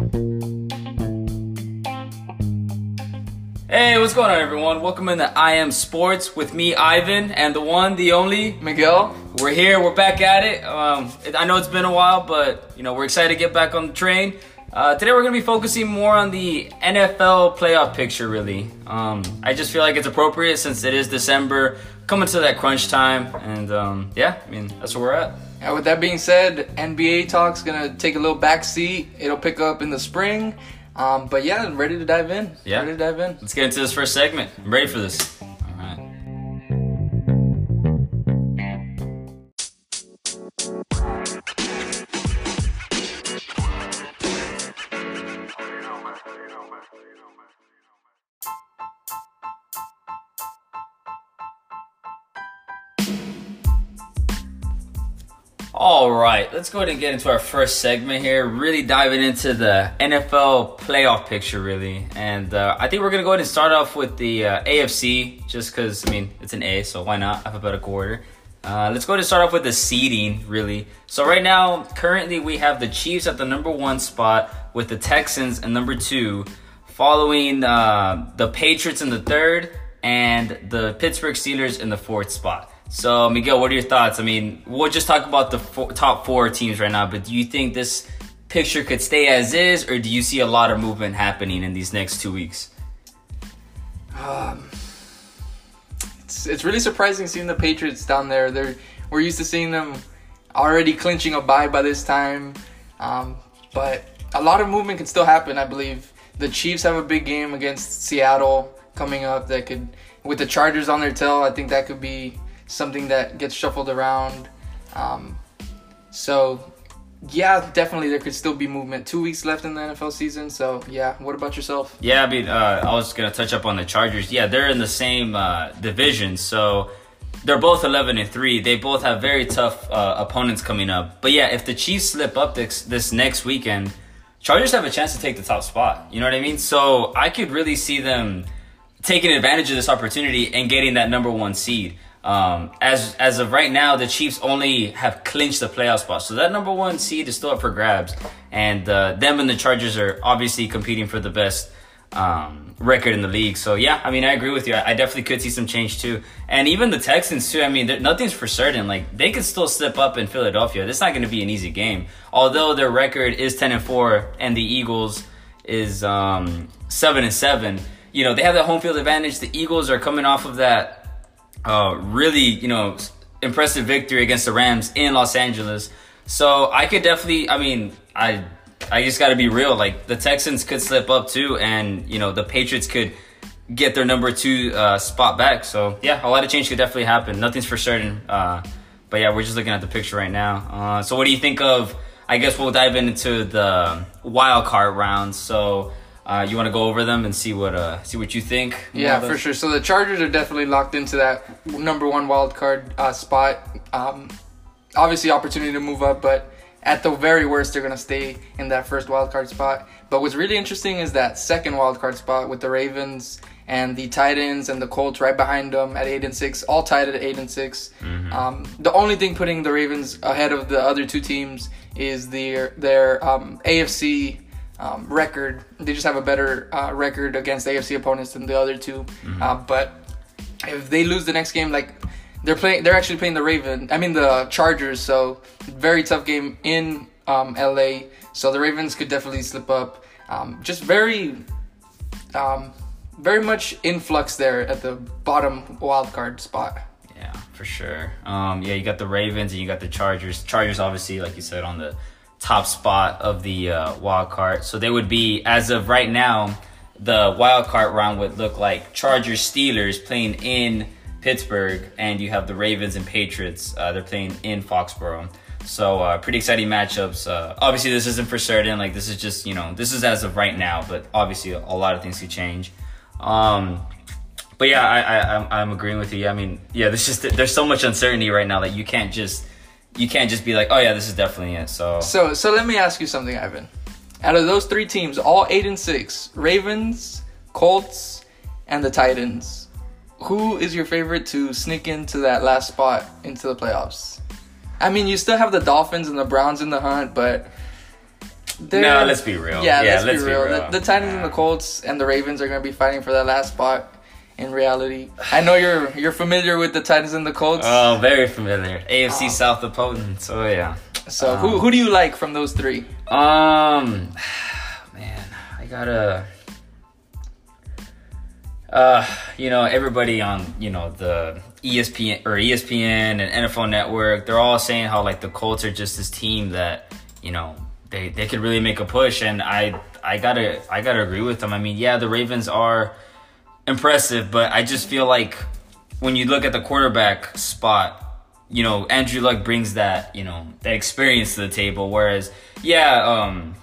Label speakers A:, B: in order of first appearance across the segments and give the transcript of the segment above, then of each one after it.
A: Hey, what's going on, everyone? Welcome into I Am Sports with me, Ivan, and the one, the only
B: Miguel.
A: We're here. We're back at it. Um, I know it's been a while, but you know we're excited to get back on the train. Uh, today we're gonna be focusing more on the NFL playoff picture. Really, um, I just feel like it's appropriate since it is December, coming to that crunch time, and um, yeah, I mean that's where we're at.
B: And with that being said, NBA talk's gonna take a little back seat. It'll pick up in the spring. Um, but yeah, I'm ready to dive in.
A: Yeah.
B: Ready to dive in.
A: Let's get into this first segment. I'm ready for this. All right, let's go ahead and get into our first segment here. Really diving into the NFL playoff picture, really. And uh, I think we're going to go ahead and start off with the uh, AFC, just because, I mean, it's an A, so why not? Alphabetical order. Uh, let's go ahead and start off with the seeding, really. So, right now, currently, we have the Chiefs at the number one spot with the Texans at number two, following uh, the Patriots in the third and the Pittsburgh Steelers in the fourth spot. So, Miguel, what are your thoughts? I mean, we'll just talk about the four, top four teams right now, but do you think this picture could stay as is, or do you see a lot of movement happening in these next two weeks?
B: It's, it's really surprising seeing the Patriots down there. They're we're used to seeing them already clinching a bye by this time. Um, but a lot of movement can still happen, I believe. The Chiefs have a big game against Seattle coming up that could with the Chargers on their tail, I think that could be something that gets shuffled around. Um, so yeah, definitely there could still be movement. Two weeks left in the NFL season, so yeah. What about yourself?
A: Yeah, I mean, uh, I was gonna touch up on the Chargers. Yeah, they're in the same uh, division, so they're both eleven and three. They both have very tough uh, opponents coming up. But yeah, if the Chiefs slip up this this next weekend, Chargers have a chance to take the top spot. You know what I mean? So I could really see them taking advantage of this opportunity and getting that number one seed. Um, as as of right now, the Chiefs only have clinched the playoff spot, so that number one seed is still up for grabs. And uh, them and the Chargers are obviously competing for the best um, record in the league. So yeah, I mean, I agree with you. I, I definitely could see some change too. And even the Texans too. I mean, nothing's for certain. Like they could still slip up in Philadelphia. It's not going to be an easy game. Although their record is ten and four, and the Eagles is um, seven and seven. You know, they have that home field advantage. The Eagles are coming off of that uh, really, you know, impressive victory against the Rams in Los Angeles. So I could definitely, I mean, I I just got to be real. Like the Texans could slip up too, and you know the Patriots could get their number two uh, spot back. So yeah, a lot of change could definitely happen. Nothing's for certain, uh, but yeah, we're just looking at the picture right now. Uh, so what do you think of? I guess we'll dive into the wild card rounds. So. Uh, you want to go over them and see what uh, see what you think?
B: Yeah, for sure. So the Chargers are definitely locked into that number one wild card uh, spot. Um, obviously, opportunity to move up, but at the very worst, they're gonna stay in that first wild card spot. But what's really interesting is that second wild card spot with the Ravens and the Titans and the Colts right behind them at eight and six, all tied at eight and 6 Um, the only thing putting the Ravens ahead of the other two teams is their their um, AFC um, record. They just have a better uh, record against AFC opponents than the other 2 Uh, but if they lose the next game, like they're playing, they're actually playing the Raven. I mean the Chargers. So very tough game in um, LA. So the Ravens could definitely slip up. Um, just very, um, very much influx there at the bottom wild card spot.
A: Yeah, for sure. Um, yeah, you got the Ravens and you got the Chargers. Chargers, obviously, like you said, on the top spot of the uh, wild card. So they would be, as of right now, the wild card round would look like Chargers, Steelers playing in Pittsburgh, and you have the Ravens and Patriots. Uh, they're playing in Foxborough. So uh, pretty exciting matchups. Uh, obviously, this isn't for certain. Like this is just you know this is as of right now, but obviously a, lot of things could change. Um, but yeah, I, I I'm, I'm agreeing with you. I mean, yeah, there's just there's so much uncertainty right now that you can't just you can't just be like, oh yeah, this is definitely it. So
B: So, so let me ask you something, Ivan. Out of those three teams, all eight and six, Ravens, Colts, and the Titans, who is your favorite to sneak into that last spot into the playoffs? I mean, you still have the Dolphins and the Browns in the hunt, but They're-
A: No, let's be real.
B: Yeah,
A: Yeah,
B: let's,
A: let's
B: be
A: be
B: real.
A: real.
B: The, the Titans and the Colts and the Ravens are going to be fighting for that last spot. In reality, I know you're you're familiar with the Titans and the Colts.
A: Oh, very familiar. AFC
B: Um,
A: South opponent. So yeah.
B: so
A: um,
B: who who do you like from those three?
A: Um, man, I gotta. Uh, you know, everybody on you know the ESPN or ESPN and NFL Network, they're all saying how like the Colts are just this team that you know they they could really make a push, and I I gotta I gotta agree with them. I mean, yeah, the Ravens are impressive, but I just feel like when you look at the quarterback spot, you know, Andrew Luck brings that, you know, that experience to the table. Whereas, yeah, um,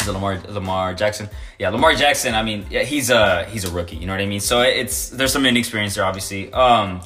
A: is it Lamar Lamar Jackson? Yeah, Lamar Jackson. I mean, yeah, he's a he's a rookie. You know what I mean? So it's there's some inexperience there, obviously. Um,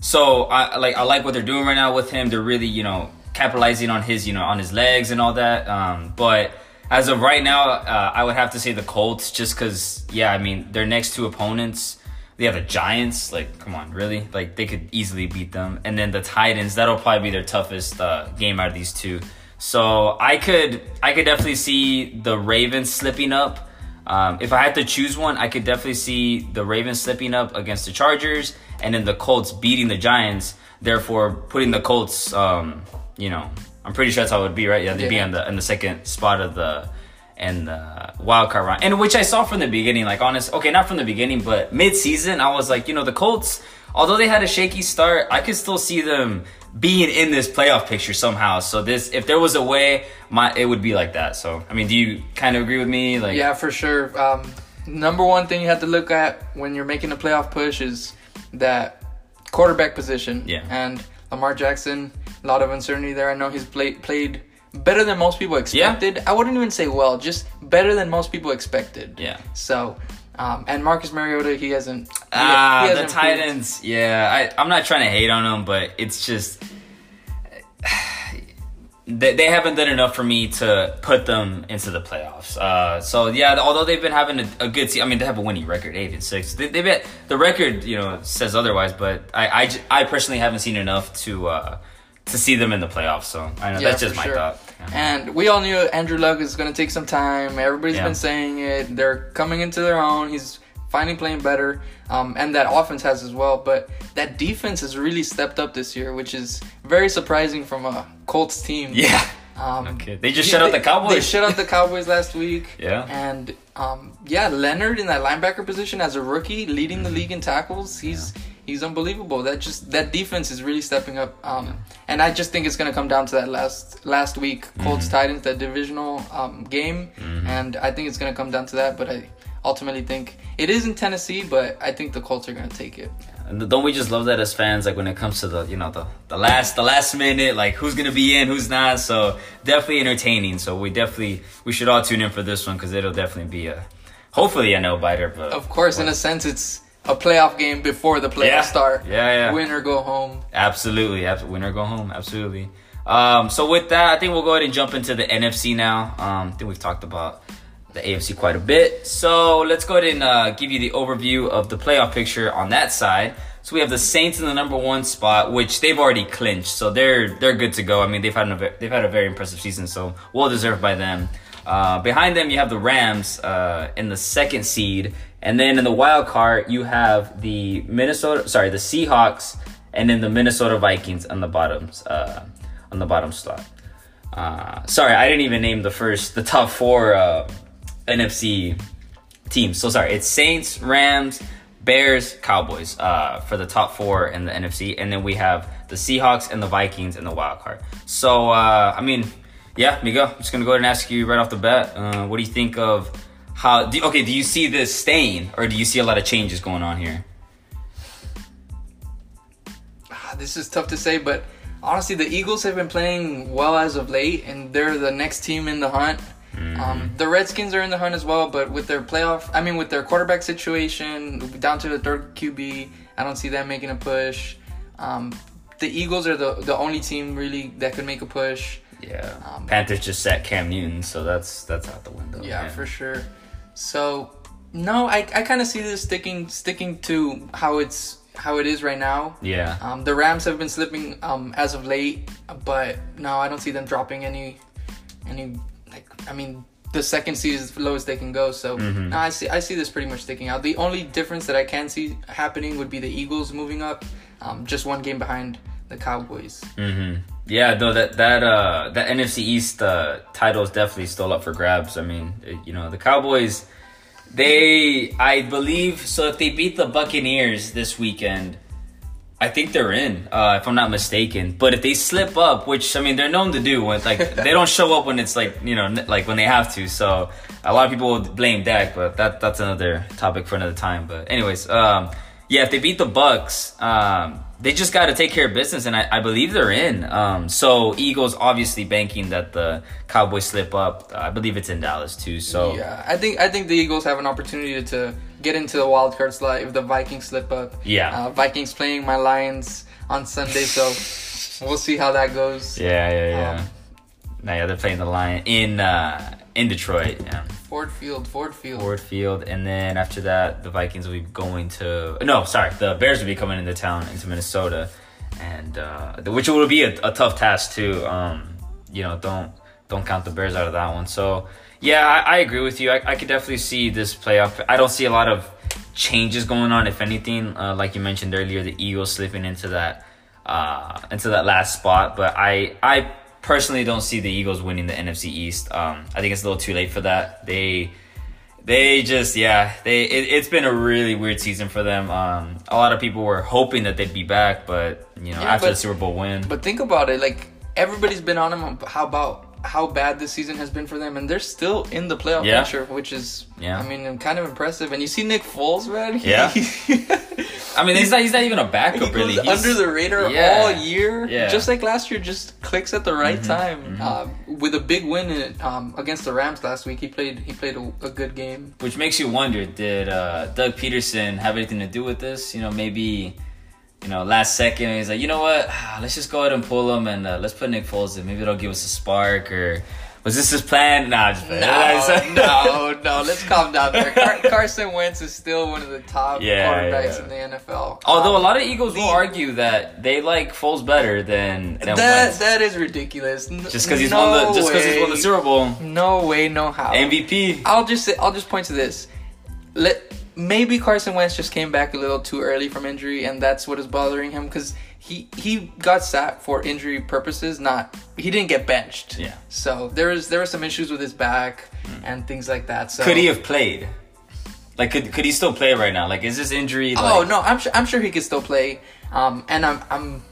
A: so I like I like what they're doing right now with him. They're really you know capitalizing on his you know on his legs and all that. Um, but as of right now, uh, I would have to say the Colts, just because yeah, I mean their next two opponents. They have the Giants. Like, come on, really? Like, they could easily beat them. And then the Titans. That'll probably be their toughest uh, game out of these two. So I could, I could definitely see the Ravens slipping up. Um, if I had to choose one, I could definitely see the Ravens slipping up against the Chargers, and then the Colts beating the Giants. Therefore, putting the Colts, um, you know, I'm pretty sure that's how it would be, right? Yeah, they'd be on the in the second spot of the and the wild card round, and which I saw from the beginning. Like, honest, okay, not from the beginning, but mid season, I was like, you know, the Colts, although they had a shaky start, I could still see them being in this playoff picture somehow. So this, if there was a way, my it would be like that. So, I mean, do you kind of agree with me? Like,
B: Yeah, for sure. Um, number one thing you have to look at when you're making a playoff push is that quarterback position.
A: Yeah.
B: And Lamar Jackson, a lot of uncertainty there. I know he's played played better than most people expected. Yeah. I wouldn't even say well, just better than most people expected.
A: yeah.
B: So, um, and Marcus Mariota, he hasn't. he-
A: Ah,
B: he
A: the
B: hasn't proved-
A: Titans. Yeah, I, I'm not trying to hate on them, but it's just they, they haven't done enough for me to put them into the playoffs. Uh, so yeah, although they've been having a, a good season, I mean they have a winning record, eight and six. They, they've been, the record, you know, says otherwise, but I I personally haven't seen enough to uh, to see them in the playoffs. So I know
B: Yeah,
A: that's just my
B: sure.
A: thought. Yeah.
B: And we all knew Andrew Luck is going to take some time. Everybody's
A: Yeah.
B: been saying it. They're coming into their own. He's finally playing better. Um, and that offense has as well. But that defense has really stepped up this year, which is very surprising from a Colts team.
A: yeah.
B: Um,
A: Okay. They just shut out the Cowboys.
B: They shut out the Cowboys last week.
A: Yeah.
B: And um, yeah, Leonard in that linebacker position as a rookie, leading
A: Mm-hmm.
B: the league in tackles. He's he's unbelievable. That just that defense is really stepping up. Um, and I just think it's gonna come down to that last last week Colts
A: Mm-hmm.
B: Titans that divisional um, game, and I think it's gonna come down to that. But I ultimately think it is in Tennessee, but I think the Colts are gonna take it.
A: And don't we just love that as fans? Like when it comes to the you know the the last the last minute, like who's gonna be in, who's not. So definitely entertaining. So we definitely we should all tune in for this one because it'll definitely be a hopefully a no biter. But
B: Of course, in a sense, it's a playoff game before the playoffs
A: Yeah.
B: start.
A: Yeah, yeah.
B: Win or go home.
A: Absolutely, abs- win or go home. Absolutely. Um, so with that, I think we'll go ahead and jump into the NFC now. Um, I think we've talked about the AFC quite a bit. So let's go ahead and uh, give you the overview of the playoff picture on that side. So we have the Saints in the number one spot, which they've already clinched, so they're they're good to go. I mean, they've had a, they've had a very impressive season, so well deserved by them. Uh, behind them, you have the Rams uh, in the second seed, and then in the wild card, you have the Minnesota, sorry, the Seahawks, and then the Minnesota Vikings on the bottoms, uh, on the bottom slot. Uh, sorry, I didn't even name the first, the top four uh, NFC teams. So sorry, it's Saints, Rams, Bears, Cowboys uh, for the top four in the NFC, and then we have the Seahawks and the Vikings in the wild card. So uh, I mean, yeah, Miguel, I'm just gonna go ahead and ask you right off the bat, uh, what do you think of how? Do, okay, do you see this staying, or do you see a lot of changes going on here?
B: Ah, This is tough to say, but honestly, the Eagles have been playing well as of late, and they're the next team in the hunt. Um, the Redskins are in the hunt as well, but with their playoff, I mean, with their quarterback situation down to the third QB, I don't see them making a push. Um, the Eagles are the the only team really that could make a push.
A: Yeah,
B: Um,
A: Panthers just sat Cam Newton, so that's that's out the window.
B: Yeah, for sure. So no, I, I kind of see this sticking sticking to how it's how it is right now.
A: Yeah.
B: Um, the Rams have been slipping um, as of late, but no, I don't see them dropping any any like I mean, the second seed is the lowest they can go. So
A: Mm-hmm.
B: nah, I see I see this pretty much sticking out. The only difference that I can see happening would be the Eagles moving up, um, just one game behind the Cowboys.
A: Mm-hmm. Yeah, though that that uh that NFC East uh, title is definitely still up for grabs. I mean, it- you know, the Cowboys, they I believe so. If they beat the Buccaneers this weekend, I think they're in. Uh, if I'm not mistaken. But if they slip up, which I mean they're known to do, when like they don't show up when it's like you know like when they have to. So a lot of people will blame Dak, but that that's another topic for another time. But anyways, um, yeah, if they beat the Bucks, um, they just got to take care of business, and I, I believe they're in. Um, so Eagles obviously banking that the Cowboys slip up. I believe it's in Dallas too. So
B: Yeah, I think I think the Eagles have an opportunity to get into the wild card slot if the Vikings slip up.
A: Yeah.
B: uh, Vikings playing my Lions on Sunday, so we'll see how that goes.
A: yeah, yeah, yeah.
B: Um,
A: now yeah, they're playing the Lion in uh, in Detroit. Yeah.
B: Ford Field, Ford Field.
A: Ford Field, and then after that, the Vikings will be going to no, sorry, the Bears will be coming into town into Minnesota, and uh, which will be a, a tough task too. Um, you know, don't don't count the Bears out of that one. So yeah, I, I agree with you. I, I could definitely see this playoff. I don't see a lot of changes going on. If anything, uh, like you mentioned earlier, the Eagles slipping into that uh, into that last spot, but I I personally don't see the Eagles winning the NFC East. Um, I think it's a little too late for that. They they just yeah they it, it's been a really weird season for them. Um, a lot of people were hoping that they'd be back, but you know
B: Yeah,
A: after the Super Bowl win,
B: But think about it, like everybody's been on them. How about how bad this season has been for them, and they're still in the playoff
A: Yeah.
B: picture, which is,
A: Yeah.
B: I mean, kind of impressive. And you see Nick Foles, man.
A: Yeah. I mean he's not he's not even a backup
B: goes
A: really. He's-
B: under the radar
A: Yeah.
B: all year,
A: Yeah. Mm-hmm.
B: just like last year. Just clicks at the right time. Uh, with a big win in, um, against the Rams last week, he played he played a, a good game.
A: Which makes you wonder, did uh, Doug Pederson have anything to do with this? You know, maybe, you know, last second he's like, you know what, let's just go ahead and pull him and uh, let's put Nick Foles in. Maybe it'll give us a spark or was this his plan? Nah, just
B: No, no, no. Let's calm down there. Car- Carson Wentz is still one of the top
A: Yeah,
B: quarterbacks
A: yeah.
B: in the NFL.
A: Although a
B: Um,
A: lot of Eagles will argue that they like Foles better than, than
B: that
A: Wentz.
B: that is ridiculous.
A: Just because he's
B: no
A: won the just because he's won the. Super Bowl
B: No way, no how.
A: MVP.
B: I'll just say, I'll just point to this. Let maybe Carson Wentz just came back a little too early from injury, and that's what is bothering him because he he got sat for injury purposes. Not he didn't get benched.
A: Yeah.
B: So there was there were some issues with his back and things like that. So
A: Could he have played? Like, could could he still play right now? Like, is this injury? Like,
B: Oh no, I'm sure I'm sure he could still play. Um, and I'm I'm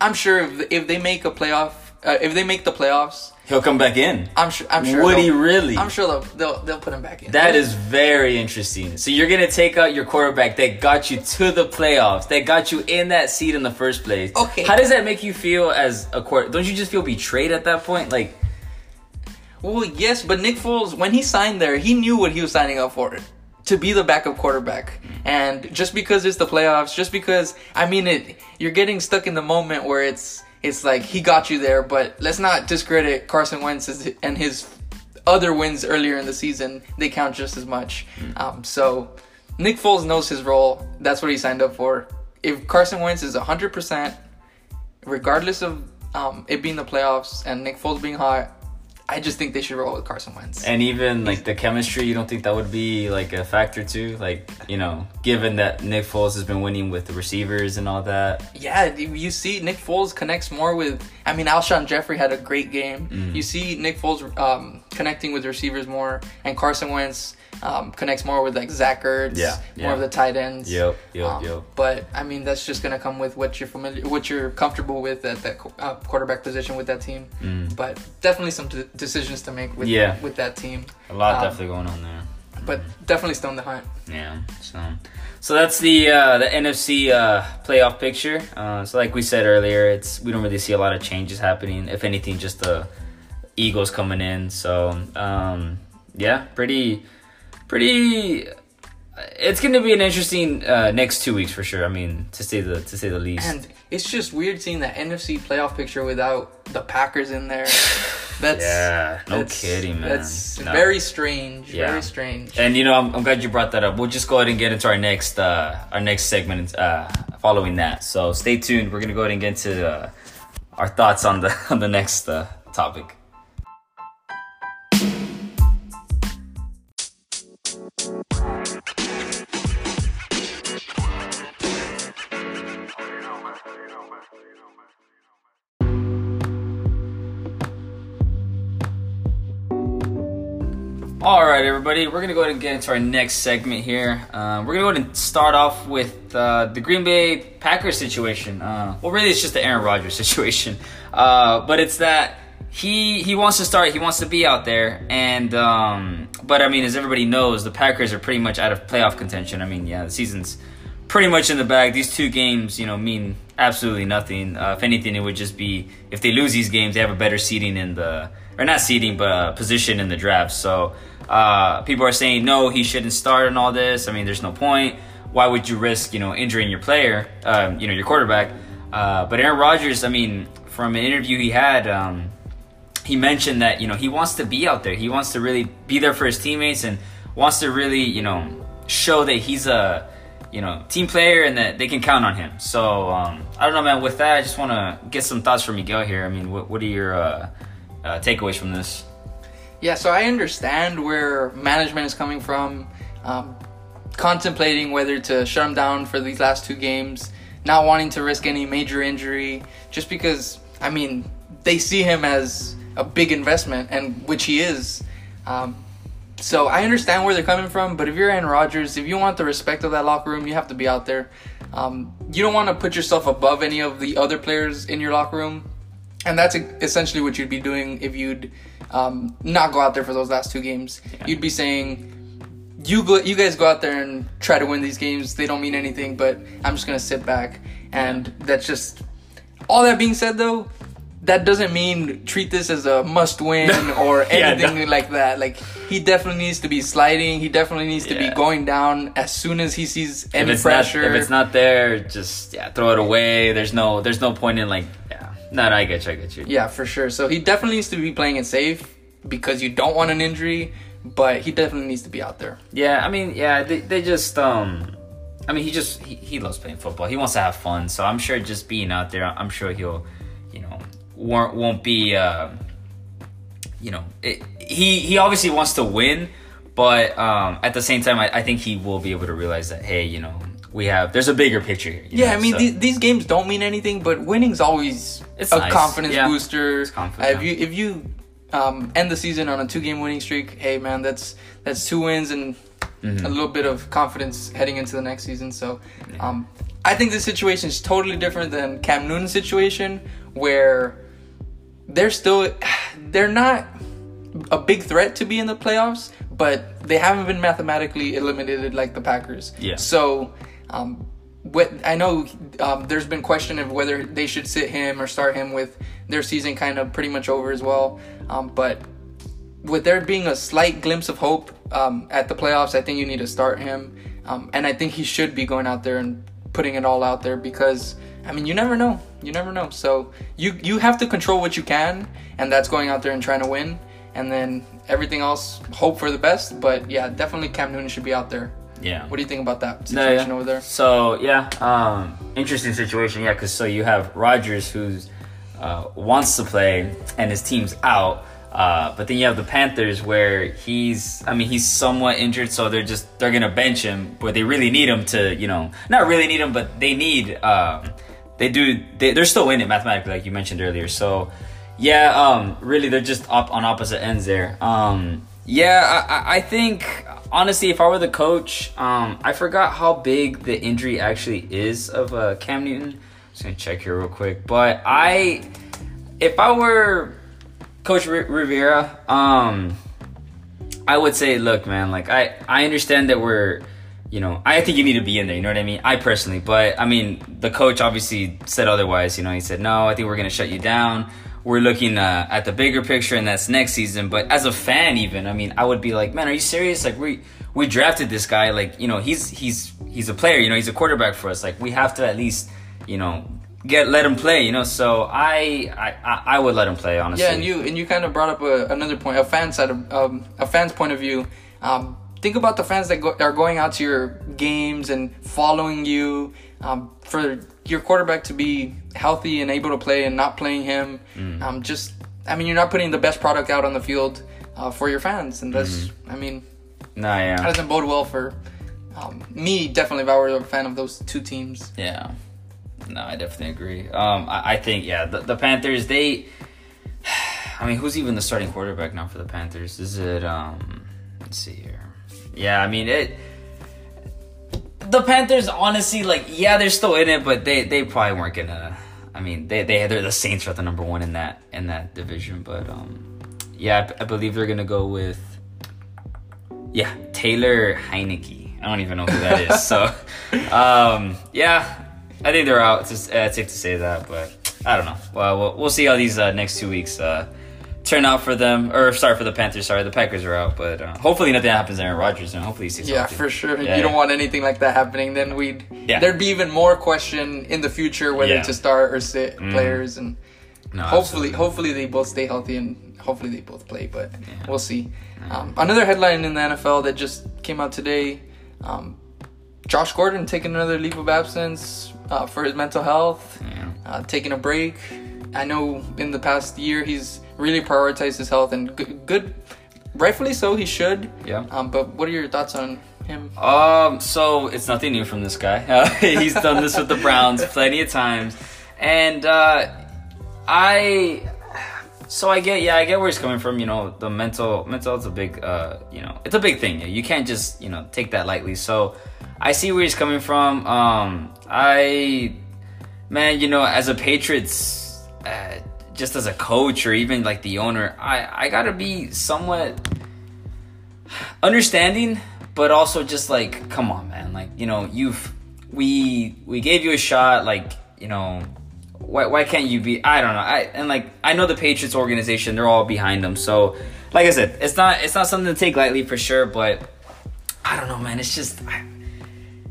B: I'm sure if, if they make a playoff, uh, if they make the playoffs,
A: he'll come back in.
B: I'm sure I'm sure
A: Would he really?
B: I'm sure they'll they'll, they'll put him back in.
A: That is very interesting. So you're gonna take out your quarterback that got you to the playoffs, that got you in that seat in the first place.
B: Okay.
A: How does that make you feel as a quarter? Don't you just feel betrayed at that point? Like,
B: Well, yes, but Nick Foles, when he signed there, he knew what he was signing up for. To be the backup quarterback. Mm-hmm. And just because it's the playoffs, just because I mean it you're getting stuck in the moment where it's it's like he got you there, but let's not discredit Carson Wentz and his other wins earlier in the season. They count just as much. Um, so Nick Foles knows his role. That's what he signed up for. If Carson Wentz is 100%, regardless of um, it being the playoffs and Nick Foles being hot, I just think they should roll with Carson Wentz.
A: and even like the chemistry, you don't think that would be like a factor too? Like, you know, given that Nick Foles has been winning with the receivers and all that.
B: yeah, you see Nick Foles connects more with. I mean, Alshon Jeffery had a great game.
A: Mm-hmm.
B: You see Nick Foles um, connecting with receivers more, and Carson Wentz um, connects more with like Zach Ertz,
A: Yeah,
B: more of the tight ends.
A: Yep, yep,
B: Um,
A: yep.
B: But I mean, that's just gonna come with what you're familiar, what you're comfortable with at that uh, quarterback position with that team. But definitely some d- decisions to make with
A: Mm. Yeah.
B: with that team.
A: A lot
B: Um,
A: definitely going on there.
B: But definitely still in the hunt.
A: Yeah. So, so that's the uh, the NFC uh, playoff picture. Uh, so, like we said earlier, it's we don't really see a lot of changes happening. If anything, just the Eagles coming in. So, um, yeah, pretty, pretty. It's going to be an interesting uh, next two weeks for sure. I mean, to say the to say the least.
B: And it's just weird seeing that NFC playoff picture without the Packers in there. That's
A: yeah, no
B: that's-
A: kidding, man.
B: That's
A: No.
B: very strange.
A: Yeah.
B: Very strange.
A: And you know, I'm, I'm glad you brought that up. We'll just go ahead and get into our next uh, our next segment uh, following that. So stay tuned. We're gonna go ahead and get into uh, our thoughts on the on the next uh, topic. Everybody, we're gonna go ahead and get into our next segment here. Uh, we're gonna go ahead and start off with uh, the Green Bay Packers situation. Uh, well, really, it's just the Aaron Rodgers situation, uh, but it's that he he wants to start, he wants to be out there, and um, but I mean, as everybody knows, the Packers are pretty much out of playoff contention. I mean, yeah, the season's pretty much in the bag. These two games, you know, mean absolutely nothing. Uh, if anything, it would just be if they lose these games, they have a better seating in the or not seating, but uh, position in the draft. So uh, people are saying no, he shouldn't start and all this. I mean, there's no point. Why would you risk, you know, injuring your player, um, you know, your quarterback? Uh, but Aaron Rodgers, I mean, from an interview he had, um, he mentioned that you know he wants to be out there. He wants to really be there for his teammates and wants to really, you know, show that he's a you know team player and that they can count on him. So um, I don't know, man. With that, I just want to get some thoughts from Miguel here. I mean, what, what are your uh, uh, takeaways from this?
B: Yeah, so I understand where management is coming from, um, contemplating whether to shut him down for these last two games, not wanting to risk any major injury, just because, I mean, they see him as a big investment, and which he is. Um, so I understand where they're coming from, but if you're Aaron Rodgers, if you want the respect of that locker room, you have to be out there. Um, you don't want to put yourself above any of the other players in your locker room, and that's essentially what you'd be doing if you'd um, not go out there for those last two games. Yeah. You'd be saying, "You go, you guys go out there and try to win these games. They don't mean anything, but I'm just gonna sit back." And that's just. All that being said, though, that doesn't mean treat this as a must win or anything yeah, no. like that. Like he definitely needs to be sliding. He definitely needs to be going down as soon as he sees any
A: if
B: pressure.
A: Not, if it's not there, just yeah, throw it away. There's no there's no point in like yeah. No, no, I get you, I get you.
B: Yeah, for sure. So he definitely needs to be playing it safe because you don't want an injury, but he definitely needs to be out there.
A: Yeah, I mean, yeah, they, they just um I mean, he just he, he loves playing football. He wants to have fun. So I'm sure just being out there, I'm sure he'll you know, won't won't be uh, you know it, he he obviously wants to win but um, at the same time I, I, think he will be able to realize that hey you know we have there's a bigger picture here
B: yeah
A: know,
B: i mean so. these, these, games don't mean anything but winning's always it's a nice. confidence yeah. booster confidence, uh, if you if you um, end the season on a two game winning streak hey man that's that's two wins and mm-hmm. a little bit of confidence heading into the next season so um, i think this situation is totally different than cam newton's situation where they're still they're not a big threat to be in the playoffs, but they haven't been mathematically eliminated like the Packers.
A: Yeah.
B: So, um, I know, um, there's been question of whether they should sit him or start him with their season kind of pretty much over as well. Um, but with there being a slight glimpse of hope um, at the playoffs, I think you need to start him, um, and I think he should be going out there and putting it all out there because I mean, you never know. You never know. So you you have to control what you can, and that's going out there and trying to win. And then everything else, hope for the best. But yeah, definitely Cam Newton should be out there.
A: Yeah.
B: What do you think about that situation no, yeah. over there?
A: So yeah, um, interesting situation. Yeah, because so you have Rodgers who's uh, wants to play and his team's out. Uh, but then you have the Panthers where he's, I mean, he's somewhat injured, so they're just they're gonna bench him, but they really need him to, you know, not really need him, but they need um, they do they, they're still in it mathematically like you mentioned earlier so yeah um really they're just up on opposite ends there um yeah i i think honestly if i were the coach um i forgot how big the injury actually is of uh cam newton just gonna check here real quick but i if i were coach R- rivera um i would say look man like i i understand that we're you know, I think you need to be in there. You know what I mean? I personally, but I mean, the coach obviously said otherwise. You know, he said, "No, I think we're to shut you down. We're looking uh, at the bigger picture, and that's next season." But as a fan, even, I mean, I would be like, "Man, are you serious? Like, we we drafted this guy. Like, you know, he's he's he's a player. You know, he's a quarterback for us. Like, we have to at least, you know." Get let him play, you know. So I, I I would let him play, honestly.
B: Yeah, and you and you kind of brought up a, another point, a fan side of um, a fan's point of view. Um, think about the fans that go, are going out to your games and following you um, for your quarterback to be healthy and able to play and not playing him. Mm. Um, just, I mean, you're not putting the best product out on the field uh, for your fans, and that's, mm. I mean,
A: nah, yeah,
B: that doesn't bode well for um, me. Definitely, if I were a fan of those two teams.
A: Yeah, no, I definitely agree. Um, I, I think yeah, the, the Panthers they. I mean, who's even the starting quarterback now for the Panthers? Is it um let's see here. Yeah, I mean it. The Panthers, honestly, like yeah, they're still in it, but they they probably weren't gonna. I mean, they they they're the Saints are the number one in that in that division, but um, yeah, I, I believe they're gonna go with yeah Taylor Heinicke. I don't even know who that is. So, um, yeah, I think they're out. It's, just, uh, it's safe to say that, but I don't know. Well, we'll, we'll see how these uh, next two weeks uh, turn out for them. Or sorry for the Panthers. Sorry, the Packers are out, but uh, hopefully nothing happens to Aaron Rodgers, and hopefully he stays
B: Yeah, for sure.
A: Yeah,
B: you don't want anything like that happening. Then we'd
A: Yeah.
B: there'd be even more question in the future whether
A: Yeah.
B: To start or sit players, and
A: No,
B: hopefully,
A: absolutely.
B: hopefully they both stay healthy and hopefully they both play. But
A: Yeah.
B: we'll see. Um, another headline in the NFL that just came out today: um, Josh Gordon taking another leave of absence uh, for his mental health,
A: Yeah.
B: uh, taking a break. I know in the past year he's really prioritized his health and good, good rightfully so. He should.
A: Yeah.
B: Um, but what are your thoughts on him?
A: Um, so it's nothing new from this guy. Uh, he's done this with the Browns plenty of times, and uh, I. So I get, yeah, I get where he's coming from. You know, the mental, mental is a big, uh, you know, it's a big thing. You can't just, you know, take that lightly. So I see where he's coming from. Um, I, man, you know, as a Patriots, uh, just as a coach or even like the owner, I, I gotta be somewhat understanding, but also just like, come on, man. Like, you know, you've we we gave you a shot. Like, you know, why why can't you be? I don't know. I and like I know the Patriots organization, they're all behind them. So, like I said, it's not it's not something to take lightly for sure. But I don't know, man. It's just I,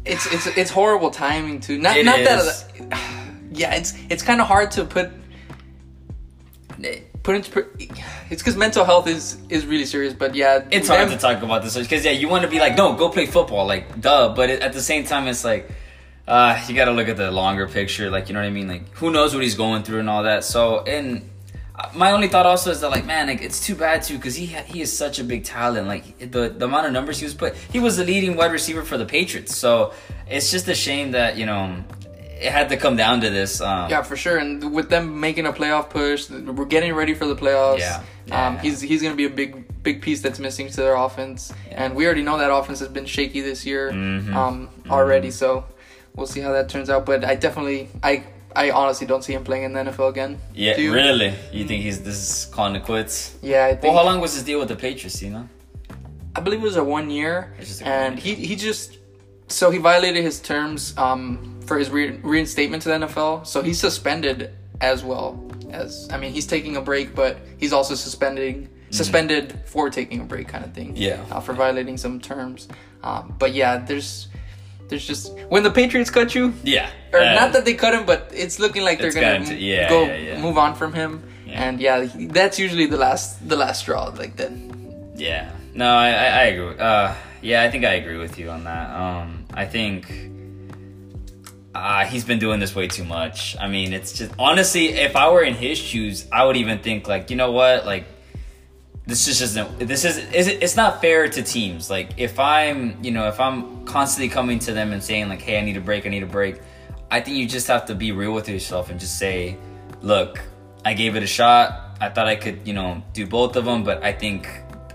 B: It's it's it's horrible timing too. Not
A: It
B: not
A: is.
B: that. Yeah, it's it's kind of hard to put put into. per- It's because mental health is is really serious. But yeah,
A: it's hard to talk about this because yeah, you want to be like, no, go play football, like duh. But it, at the same time, it's like. Uh, you got to look at the longer picture, like you know what I mean. Like, who knows what he's going through and all that. So, and uh, my only thought also is that like, man, like it's too bad too because he ha- he is such a big talent. Like the the amount of numbers he was put, he was the leading wide receiver for the Patriots. So it's just a shame that you know it had to come down to this. Um,
B: Yeah, for sure. And with them making a playoff push, we're getting ready for the playoffs.
A: Yeah. Yeah.
B: Um, he's he's gonna be a big big piece that's missing to their offense, and we already know that offense has been shaky this year
A: Mhm.
B: um, already. So we'll see how that turns out. But I definitely I. I honestly don't see him playing in the NFL again.
A: yeah,
B: you?
A: really. You think he's this is calling it quits?
B: Yeah, I think.
A: Well, how long was his deal with the Patriots? You know.
B: I believe it was a one year,
A: a
B: and
A: one
B: he he just so he violated his terms um, for his re- reinstatement to the NFL. So he's suspended as well as I mean he's taking a break, but he's also suspending suspended for taking a break kind of thing.
A: Mm-hmm. Yeah.
B: uh, for violating some terms. Um, but yeah, there's there's just when the Patriots cut you,
A: Yeah.
B: or
A: Uh,
B: not that they cut him, but it's looking like they're gonna
A: to- yeah,
B: go
A: yeah, yeah.
B: move on from him. And yeah, that's usually the last the last straw. Like that.
A: Yeah. No, I, I, I agree. Uh, yeah, I think I agree with you on that. Um, I think uh, he's been doing this way too much. I mean, it's just honestly, if I were in his shoes, I would even think like, you know what, like this just isn't. This is is it, it's not fair to teams. Like if I'm, you know, if I'm constantly coming to them and saying like, hey, I need a break, I need a break. I think you just have to be real with yourself and just say, look, I gave it a shot. I thought I could, you know, do both of them, but I think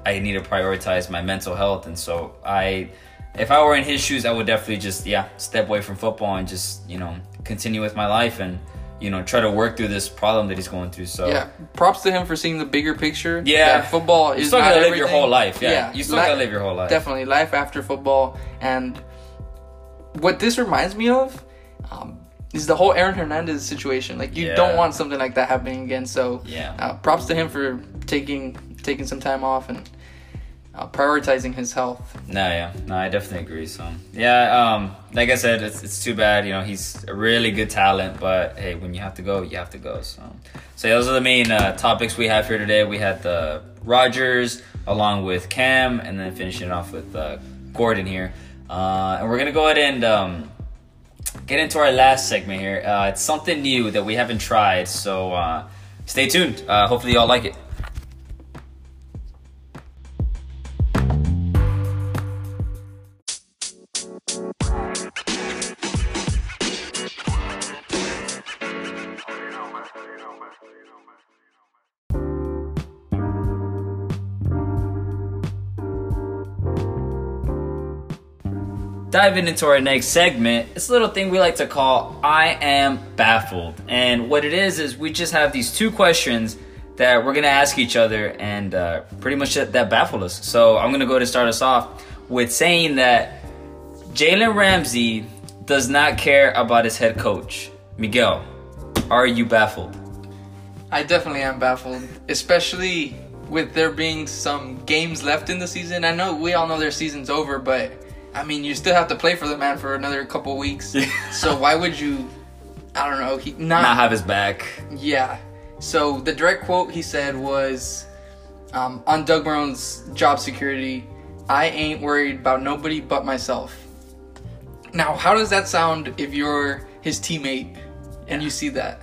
A: I need to prioritize my mental health. And so I, if I were in his shoes, I would definitely just, yeah, step away from football and just, you know, continue with my life and, you know, try to work through this problem that he's going through. So
B: Yeah, props to him for seeing the bigger picture.
A: Yeah.
B: football
A: you
B: is
A: still
B: not
A: gotta live your whole life. Yeah, you still
B: li-
A: gotta live your whole life.
B: Definitely, life after football. And what this reminds me of um, is the whole Aaron Hernandez situation. Like, you
A: Yeah.
B: don't want something like that happening again. So,
A: Yeah.
B: uh, props to him for taking taking some time off and uh, prioritizing his health.
A: No, yeah, no, I definitely agree. So, yeah, um, like I said, it's, it's too bad. You know, he's a really good talent, but hey, when you have to go, you have to go. So, so those are the main uh, topics we have here today. We had the Rodgers along with Cam, and then finishing off with uh, Gordon here. Uh, and we're gonna go ahead and um, get into our last segment here. Uh, it's something new that we haven't tried, so uh, stay tuned. Hopefully, y'all like it. Diving into our next segment, it's a little thing we like to call I Am Baffled. And what it is, is we just have these two questions that we're to ask each other, and uh, pretty much that, that baffled us. So I'm to go to start us off with saying that Jalen Ramsey does not care about his head coach. Miguel, are you baffled?
B: I definitely am baffled, especially with there being some games left in the season. I know we all know their season's over, but I mean, you still have to play for the man for another couple weeks. so why would you? I don't know. He not,
A: Not have his back.
B: Yeah. So the direct quote he said was um, on Doug Marrone's job security. I ain't worried about nobody but myself. Now, how does that sound if you're his teammate and you see that?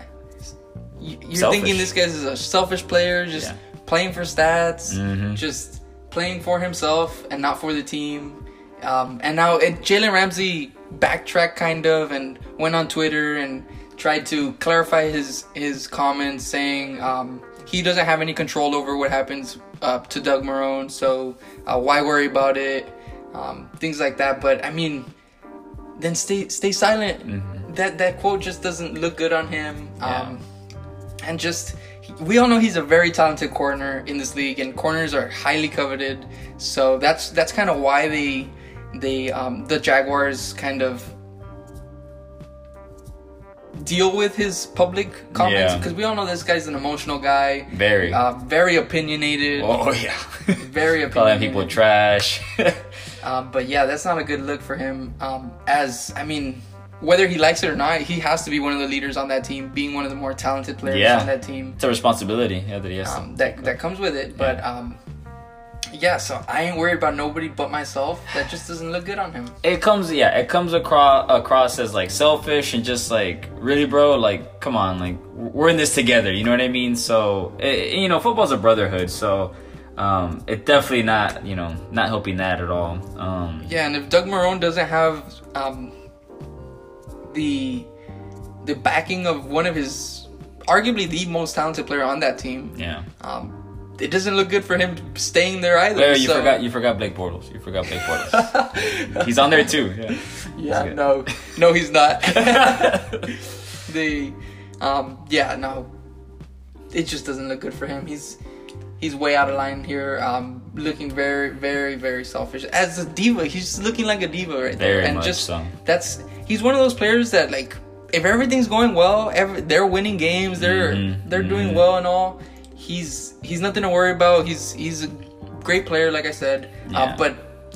B: You- You're
A: Selfish.
B: thinking this guy's a selfish player, just
A: Yeah.
B: playing for stats,
A: Mhm.
B: just playing for himself and not for the team. Um, and now it, Jalen Ramsey backtracked kind of and went on Twitter and tried to clarify his his comments, saying um, he doesn't have any control over what happens uh, to Doug Marrone, so uh, why worry about it? Um, things like that. But I mean, then stay stay silent. That that quote just doesn't look good on him. Um, and just we all know he's a very talented corner in this league, and corners are highly coveted. So that's that's kind of why they they um, the Jaguars kind of deal with his public comments
A: Yeah.
B: because we all know this guy's an emotional guy,
A: Very.
B: uh, very opinionated.
A: oh, yeah.
B: Very
A: Calling people trash.
B: Um, but yeah, that's not a good look for him. Um, as I mean, whether he likes it or not, he has to be one of the leaders on that team, being one of the more talented players
A: Yeah.
B: on that team.
A: it's a responsibility yeah, that he has.
B: Um, that that comes with it. But um, yeah, so I ain't worried about nobody but myself. That just doesn't look good on him.
A: it comes yeah it comes across across as like selfish and just like really bro like come on like we're in this together you know what i mean so it, you know football's a brotherhood so um it definitely not you know not helping that at all um
B: Yeah, and if Doug Marrone doesn't have um, the the backing of one of his arguably the most talented player on that team,
A: yeah
B: um, it doesn't look good for him staying there either.
A: You
B: so-
A: forgot you forgot Blake Bortles. You forgot Blake Bortles. He's on there too. Yeah.
B: Yeah, no, no, he's not. the, um, yeah, no, it just doesn't look good for him. He's he's way out of line here. Um, looking very, very, very selfish as a diva. He's looking like a diva right there,
A: Very
B: and
A: much
B: just
A: so.
B: that's he's one of those players that like if everything's going well, every, they're winning games, they're
A: Mhm,
B: they're doing
A: mhm.
B: well and all. He's he's nothing to worry about. He's he's a great player, like I said,
A: Yeah.
B: uh, but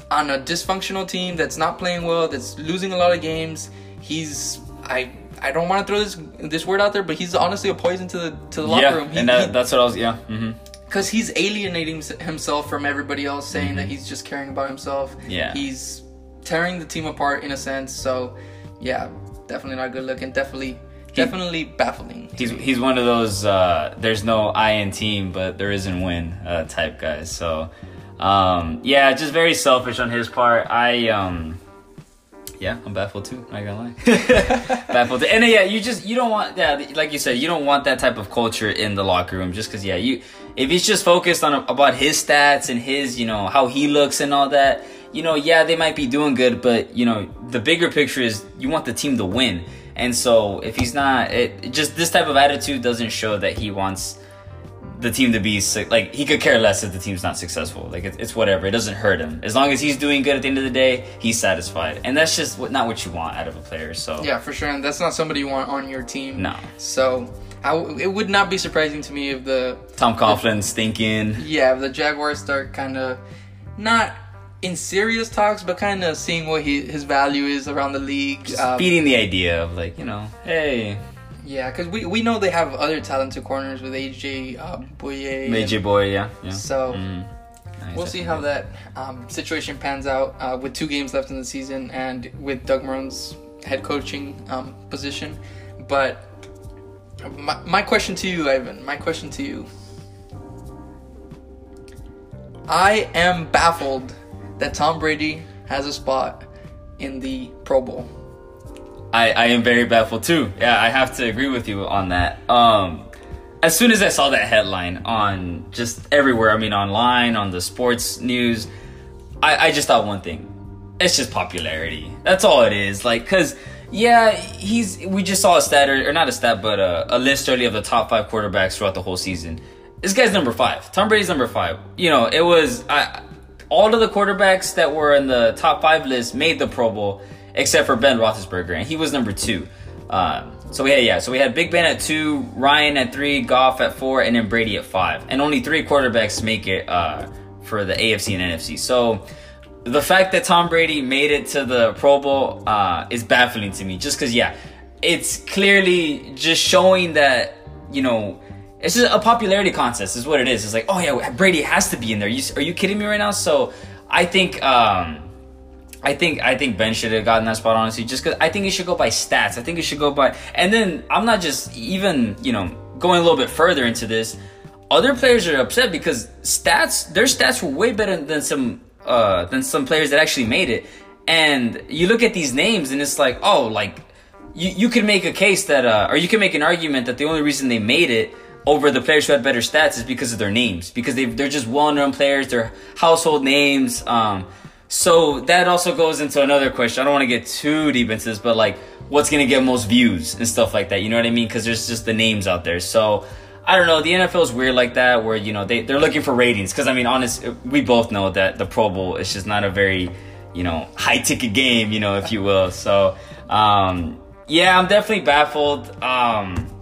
B: on a dysfunctional team that's not playing well, that's losing a lot of games, he's I I don't want to throw this this word out there, but he's honestly a poison to the to the locker
A: yeah,
B: room. He,
A: and that, that's what I was. Yeah. hmm
B: because he's alienating himself from everybody else, saying that he's just caring about himself.
A: Mm-hmm. Yeah.
B: he's tearing the team apart in a sense. So, yeah, definitely not good looking. Definitely, definitely baffling.
A: He's he's one of those. Uh, there's no I in team, but there isn't win uh, type guys. So, um, yeah, just very selfish on his part. I um, yeah, I'm baffled too. Not gonna lie, baffled. Too. And uh, yeah, you just you don't want yeah, like you said, you don't want that type of culture in the locker room. Just because yeah, you if he's just focused on about his stats and his you know how he looks and all that. You know, yeah, they might be doing good, but you know, the bigger picture is you want the team to win. And so if he's not, it it just this type of attitude doesn't show that he wants the team to be like he could care less if the team's not successful. Like it, it's whatever. It doesn't hurt him as long as he's doing good at the end of the day. He's satisfied, and that's just what, not what you want out of a player. So
B: Yeah, for sure, and that's not somebody you want on your team.
A: no,
B: So, I w- it would not be surprising to me if the
A: Tom Coughlin's thinking.
B: yeah if the Jaguars start kind of not in serious talks, but kind of seeing what he, his value is around the league. Um,
A: Feeding the idea of like you know, hey,
B: Yeah, because we, we know they have other talented corners with AJ uh, Bouye.
A: Major boy, yeah, yeah.
B: So.
A: Nice,
B: we'll see how that um, situation pans out uh, with two games left in the season and with Doug Marrone's head coaching um, position. But my, my question to you, Ivan, my question to you. I am baffled that Tom Brady has a spot in the Pro Bowl.
A: I, I am very baffled too. Yeah, I have to agree with you on that. Um, as soon as I saw that headline on just everywhere, I mean, online, on the sports news, I, I just thought one thing. it's just popularity. That's all it is. Like, cause yeah, he's we just saw a stat or, or not a stat, but a, a list early of the top five quarterbacks throughout the whole season. This guy's number five. Tom Brady's number five. You know, it was I, all of the quarterbacks that were in the top five list made the Pro Bowl, except for Ben Roethlisberger, and he was number two. Um, so we had yeah, so we had Big Ben at two, Ryan at three, Goff at four, and then Brady at five, and only three quarterbacks make it uh, for the AFC and NFC. So the fact that Tom Brady made it to the Pro Bowl uh, is baffling to me. Just because, yeah, it's clearly just showing that you know it's just a popularity contest is what it is. It's like, oh yeah, Brady has to be in there. You, are you kidding me right now? So I think. Um, I think I think Ben should have gotten that spot honestly, just because I think it should go by stats. I think it should go by, and then I'm not just even you know going a little bit further into this. Other players are upset because stats, their stats were way better than some uh, than some players that actually made it. And you look at these names, and it's like, oh, like you you could make a case that, uh, or you can make an argument that the only reason they made it over the players who had better stats is because of their names, because they they're just well-known players, they're household names. Um, so that also goes into another question. I don't want to get too deep into this, but like, what's gonna get most views and stuff like that? You know what I mean? Because there's just the names out there. So I don't know. The NFL is weird like that, where you know they they're looking for ratings. Because I mean, honest, we both know that the Pro Bowl is just not a very you know high ticket game, you know, if you will. So um, yeah, I'm definitely baffled. Um,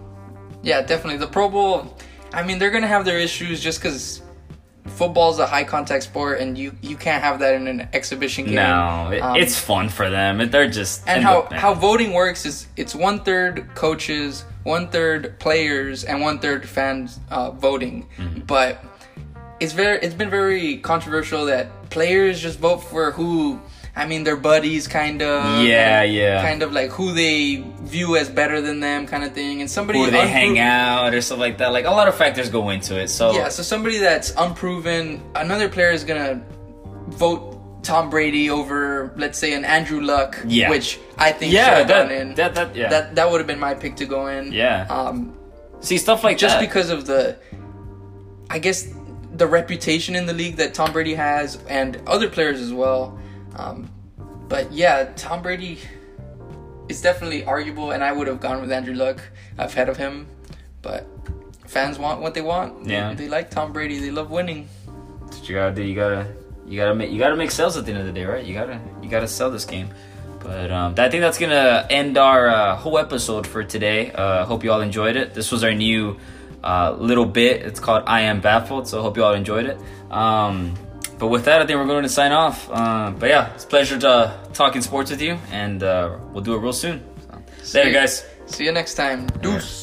B: yeah, definitely the Pro Bowl. I mean, they're gonna have their issues just because football's a high contact sport, and you you can't have that in an exhibition game.
A: No, it, um, it's fun for them. They're just
B: and how how voting works is it's one third coaches one third players and one third fans uh, voting. Mm-hmm. But it's very it's been very controversial that players just vote for who I mean their buddies kind of
A: yeah yeah
B: kind of like who they view as better than them kind of thing and somebody
A: who they unpro- hang out or stuff like that like a lot of factors go into it so
B: yeah so somebody that's unproven another player is gonna vote Tom Brady over, let's say, an Andrew Luck, yeah. which I think yeah, should have gone in.
A: That that yeah.
B: that that would have been my pick to go in.
A: Yeah. Um, See stuff like
B: just
A: that.
B: because of the, I guess, the reputation in the league that Tom Brady has and other players as well. Um, but yeah, Tom Brady is definitely arguable, and I would have gone with Andrew Luck ahead of him. But fans want what they want.
A: Yeah.
B: They, they like Tom Brady. They love winning.
A: That's what you gotta do. You gotta you gotta make you gotta make sales at the end of the day, right? You gotta you gotta sell this game. But um, I think that's gonna end our uh, whole episode for today. Uh, hope you all enjoyed it. This was our new uh, little bit. It's called I Am Baffled. So hope you all enjoyed it. Um, but with that, I think we're going to sign off. Uh, but yeah, it's a pleasure to talking sports with you, and uh, we'll do it real soon. So, later,
B: you,
A: guys.
B: See you next time. Deuce.